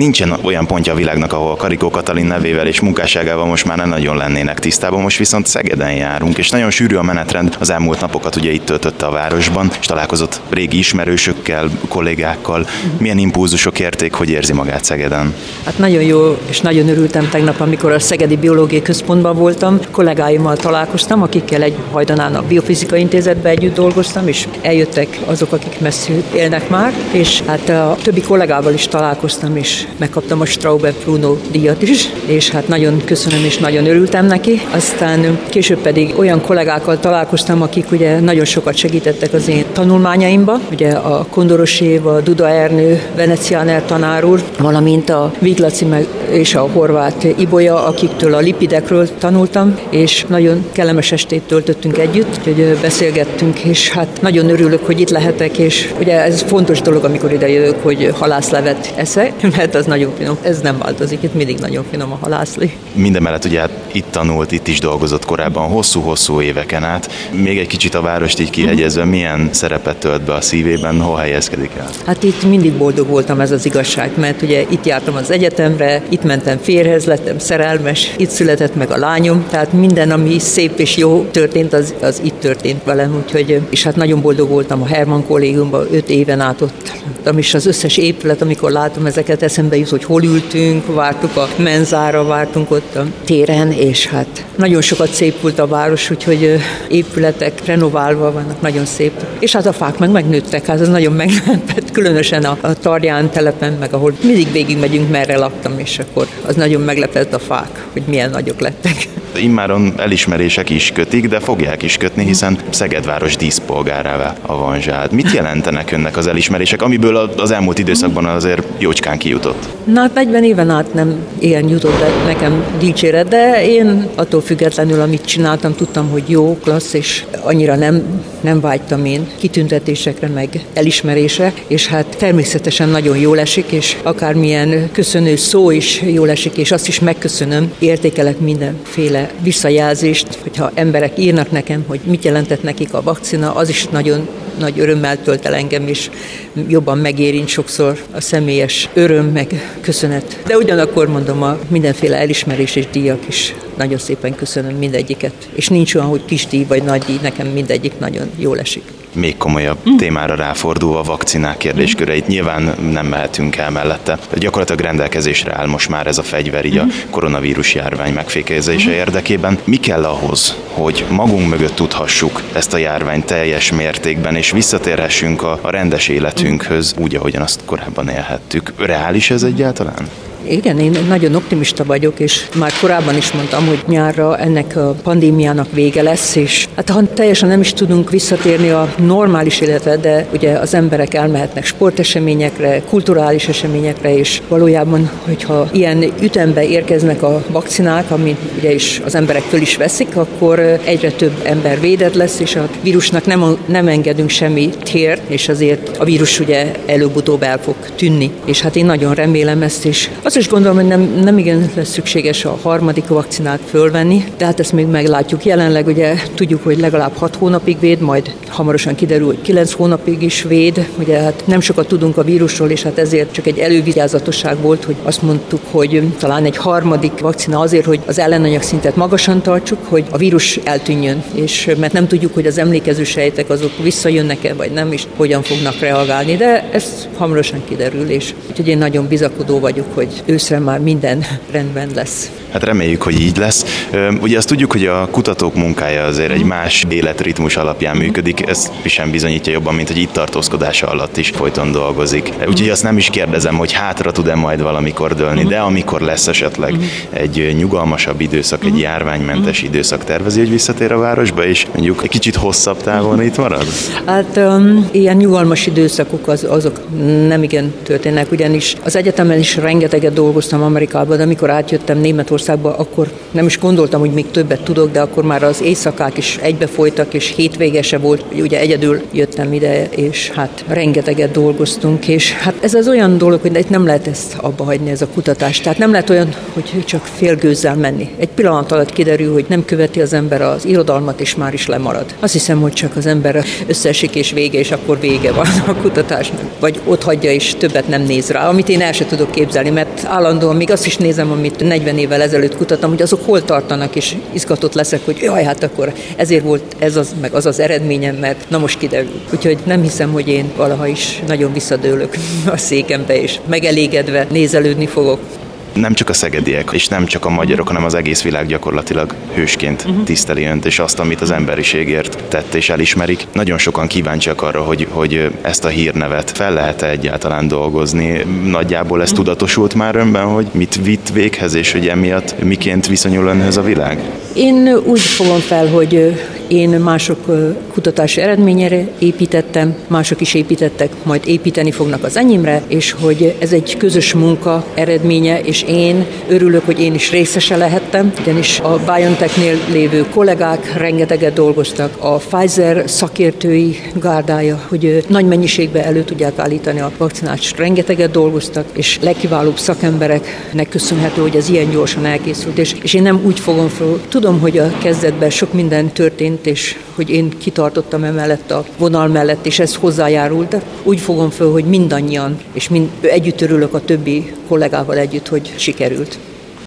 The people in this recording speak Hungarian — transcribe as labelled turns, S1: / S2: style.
S1: nincsen olyan pontja a világnak, ahol Karikó Katalin nevével és munkásságával most már nem nagyon lennének tisztában, most viszont Szegeden járunk, és nagyon sűrű a menetrend. Az elmúlt napokat ugye itt töltötte a városban, és találkozott régi ismerősökkel, kollégákkal. Milyen impulzusok érték, hogy érzi magát Szegeden?
S2: Hát nagyon jó, és nagyon örültem tegnap, amikor a Szegedi Biológiai Központban voltam. Kollégáimmal találkoztam, akikkel egy hajdanán a Biofizika Intézetbe együtt dolgoztam, és eljöttek azok, akik messzül élnek már, és hát a többi kollégával is találkoztam, és megkaptam a Strauber Bruno díjat is, és hát nagyon köszönöm, és nagyon örültem neki. Aztán később pedig olyan kollégákkal találkoztam, akik ugye nagyon sokat segítettek az én tanulmányaimba, ugye a Kondoros Év, a Duda Ernő, Venecianer tanár úr, valamint a Viglaci meg és a horvát Ibolya, akiktől a lipidekről tanultam, és nagyon kellemes estét töltöttünk együtt, úgyhogy beszélgettünk, és hát nagyon örülök, hogy itt lehetek, és ugye ez fontos dolog, amikor ide jövök, hogy halászlevet eszek, mert az nagyon finom. Ez nem változik, itt mindig nagyon finom a halászli.
S1: Mindemellett ugye hát itt tanult, itt is dolgozott korábban, hosszú-hosszú éveken át. Még egy kicsit a várost így kihegyezve, milyen szerepet tölt be a szívében, hol helyezkedik el?
S2: Hát itt mindig boldog voltam ez az igazság, mert ugye itt jártam az egyetemre, itt mentem férhez, lettem szerelmes, itt született meg a lányom, tehát minden, ami szép és jó történt, az, az itt történt velem, úgyhogy, és hát nagyon boldog voltam a Herman kollégiumban, öt éven át ott és az összes épület, amikor látom ezeket, eszembe jut, hogy hol ültünk, vártuk a menzára, vártunk ott a téren, és hát nagyon sokat szépült a város, úgyhogy épületek renoválva vannak, nagyon szép. És hát a fák meg megnőttek, hát ez nagyon meglepett, különösen a, a Tarján telepen, meg ahol mindig végig megyünk, merre laktam, és akkor az nagyon meglepett a fák, hogy milyen nagyok lettek.
S1: Immáron elismerések is kötik, de fogják is kötni, hiszen Szegedváros díszpolgárává avanzsált. Mit jelentenek önnek az elismerések, amiből az elmúlt időszakban azért jócskán kijutott?
S2: Na, hát 40 éven át nem ilyen jutott nekem dicséret, de én attól függetlenül, amit csináltam, tudtam, hogy jó, klassz, és annyira nem, nem vágytam én kitüntetésekre, meg elismerésre, és hát természetesen nagyon jól esik, és akármilyen köszönő szó is jól esik, és azt is megköszönöm, értékelek mindenféle visszajelzést, hogyha emberek írnak nekem, hogy mit jelentett nekik a vakcina, az is nagyon nagy örömmel tölt el engem, és jobban megérint sokszor a személyes öröm, meg köszönet. De ugyanakkor mondom, a mindenféle elismerés és díjak is nagyon szépen köszönöm mindegyiket. És nincs olyan, hogy kis díj vagy nagy díj, nekem mindegyik nagyon jól esik
S1: még komolyabb mm. témára ráfordulva a vakcinák kérdésköreit. Nyilván nem mehetünk el mellette. Gyakorlatilag rendelkezésre áll most már ez a fegyver így a mhm. koronavírus járvány megfékezése mm. érdekében. Mi kell ahhoz, hogy magunk mögött tudhassuk ezt a járványt teljes mértékben, és visszatérhessünk a, a rendes életünkhöz, úgy, ahogyan azt korábban élhettük. Reális ez egyáltalán?
S2: Igen, én nagyon optimista vagyok, és már korábban is mondtam, hogy nyárra ennek a pandémiának vége lesz, és hát ha teljesen nem is tudunk visszatérni a normális életre, de ugye az emberek elmehetnek sporteseményekre, kulturális eseményekre, és valójában, hogyha ilyen ütembe érkeznek a vakcinák, amit ugye is az emberek föl is veszik, akkor egyre több ember védett lesz, és a vírusnak nem, nem engedünk semmi tért, és azért a vírus ugye előbb-utóbb el fog tűnni. És hát én nagyon remélem ezt, és azt is gondolom, hogy nem, nem igen lesz szükséges a harmadik vakcinát fölvenni, de hát ezt még meglátjuk. Jelenleg ugye tudjuk, hogy legalább 6 hónapig véd, majd hamarosan kiderül, hogy 9 hónapig is véd. Ugye hát nem sokat tudunk a vírusról, és hát ezért csak egy elővigyázatosság volt, hogy azt mondtuk, hogy talán egy harmadik vakcina azért, hogy az ellenanyag szintet magasan tartsuk, hogy a vírus eltűnjön, és mert nem tudjuk, hogy az emlékező sejtek azok visszajönnek-e, vagy nem, és hogyan fognak reagálni, de ez hamarosan kiderül, és úgyhogy én nagyon bizakodó vagyok, hogy őszre már minden rendben lesz.
S1: Hát reméljük, hogy így lesz. Ugye azt tudjuk, hogy a kutatók munkája azért egy más életritmus alapján működik, ez sem bizonyítja jobban, mint hogy itt tartózkodása alatt is folyton dolgozik. Úgyhogy azt nem is kérdezem, hogy hátra tud-e majd valamikor dőlni, de amikor lesz esetleg egy nyugalmasabb időszak, egy járványmentes időszak, tervezi, hogy visszatér a városba, és mondjuk egy kicsit hosszabb távon itt marad?
S2: Hát um, ilyen nyugalmas időszakok az, azok nem igen történnek, ugyanis az egyetemen is rengeteget dolgoztam Amerikában, de amikor átjöttem Németországba, Németországba, akkor nem is gondoltam, hogy még többet tudok, de akkor már az éjszakák is egybe folytak, és hétvége se volt. Ugye egyedül jöttem ide, és hát rengeteget dolgoztunk, és hát ez az olyan dolog, hogy nem lehet ezt abba hagyni, ez a kutatás. Tehát nem lehet olyan, hogy csak félgőzzel menni. Egy pillanat alatt kiderül, hogy nem követi az ember az irodalmat, és már is lemarad. Azt hiszem, hogy csak az ember összeesik és vége, és akkor vége van a kutatásnak. Vagy ott hagyja, és többet nem néz rá, amit én el sem tudok képzelni, mert állandóan még azt is nézem, amit 40 évvel ezelőtt kutattam, hogy azok hol tartanak, és izgatott leszek, hogy jaj, hát akkor ezért volt ez az, meg az az eredményem, mert na most kiderül. Úgyhogy nem hiszem, hogy én valaha is nagyon visszadőlök a székembe, és megelégedve nézelődni fogok
S1: nem csak a szegediek, és nem csak a magyarok, hanem az egész világ gyakorlatilag hősként uh-huh. tiszteli önt, és azt, amit az emberiségért tett és elismerik. Nagyon sokan kíváncsiak arra, hogy, hogy ezt a hírnevet fel lehet-e egyáltalán dolgozni. Nagyjából ez uh-huh. tudatosult már önben, hogy mit vitt véghez, és hogy emiatt miként viszonyul önhöz a világ?
S2: Én úgy fogom fel, hogy én mások kutatási eredményére építettem, mások is építettek, majd építeni fognak az enyémre, és hogy ez egy közös munka eredménye, és én örülök, hogy én is részese lehettem, ugyanis a BioNTech-nél lévő kollégák rengeteget dolgoztak, a Pfizer szakértői gárdája, hogy nagy mennyiségben elő tudják állítani a vakcinát, rengeteget dolgoztak, és legkiválóbb szakembereknek köszönhető, hogy ez ilyen gyorsan elkészült, és, és én nem úgy fogom fel. Tudom, hogy a kezdetben sok minden történt, és hogy én kitartottam emellett a vonal mellett, és ez hozzájárult. Úgy fogom föl, hogy mindannyian, és mind, együtt örülök a többi kollégával együtt, hogy sikerült.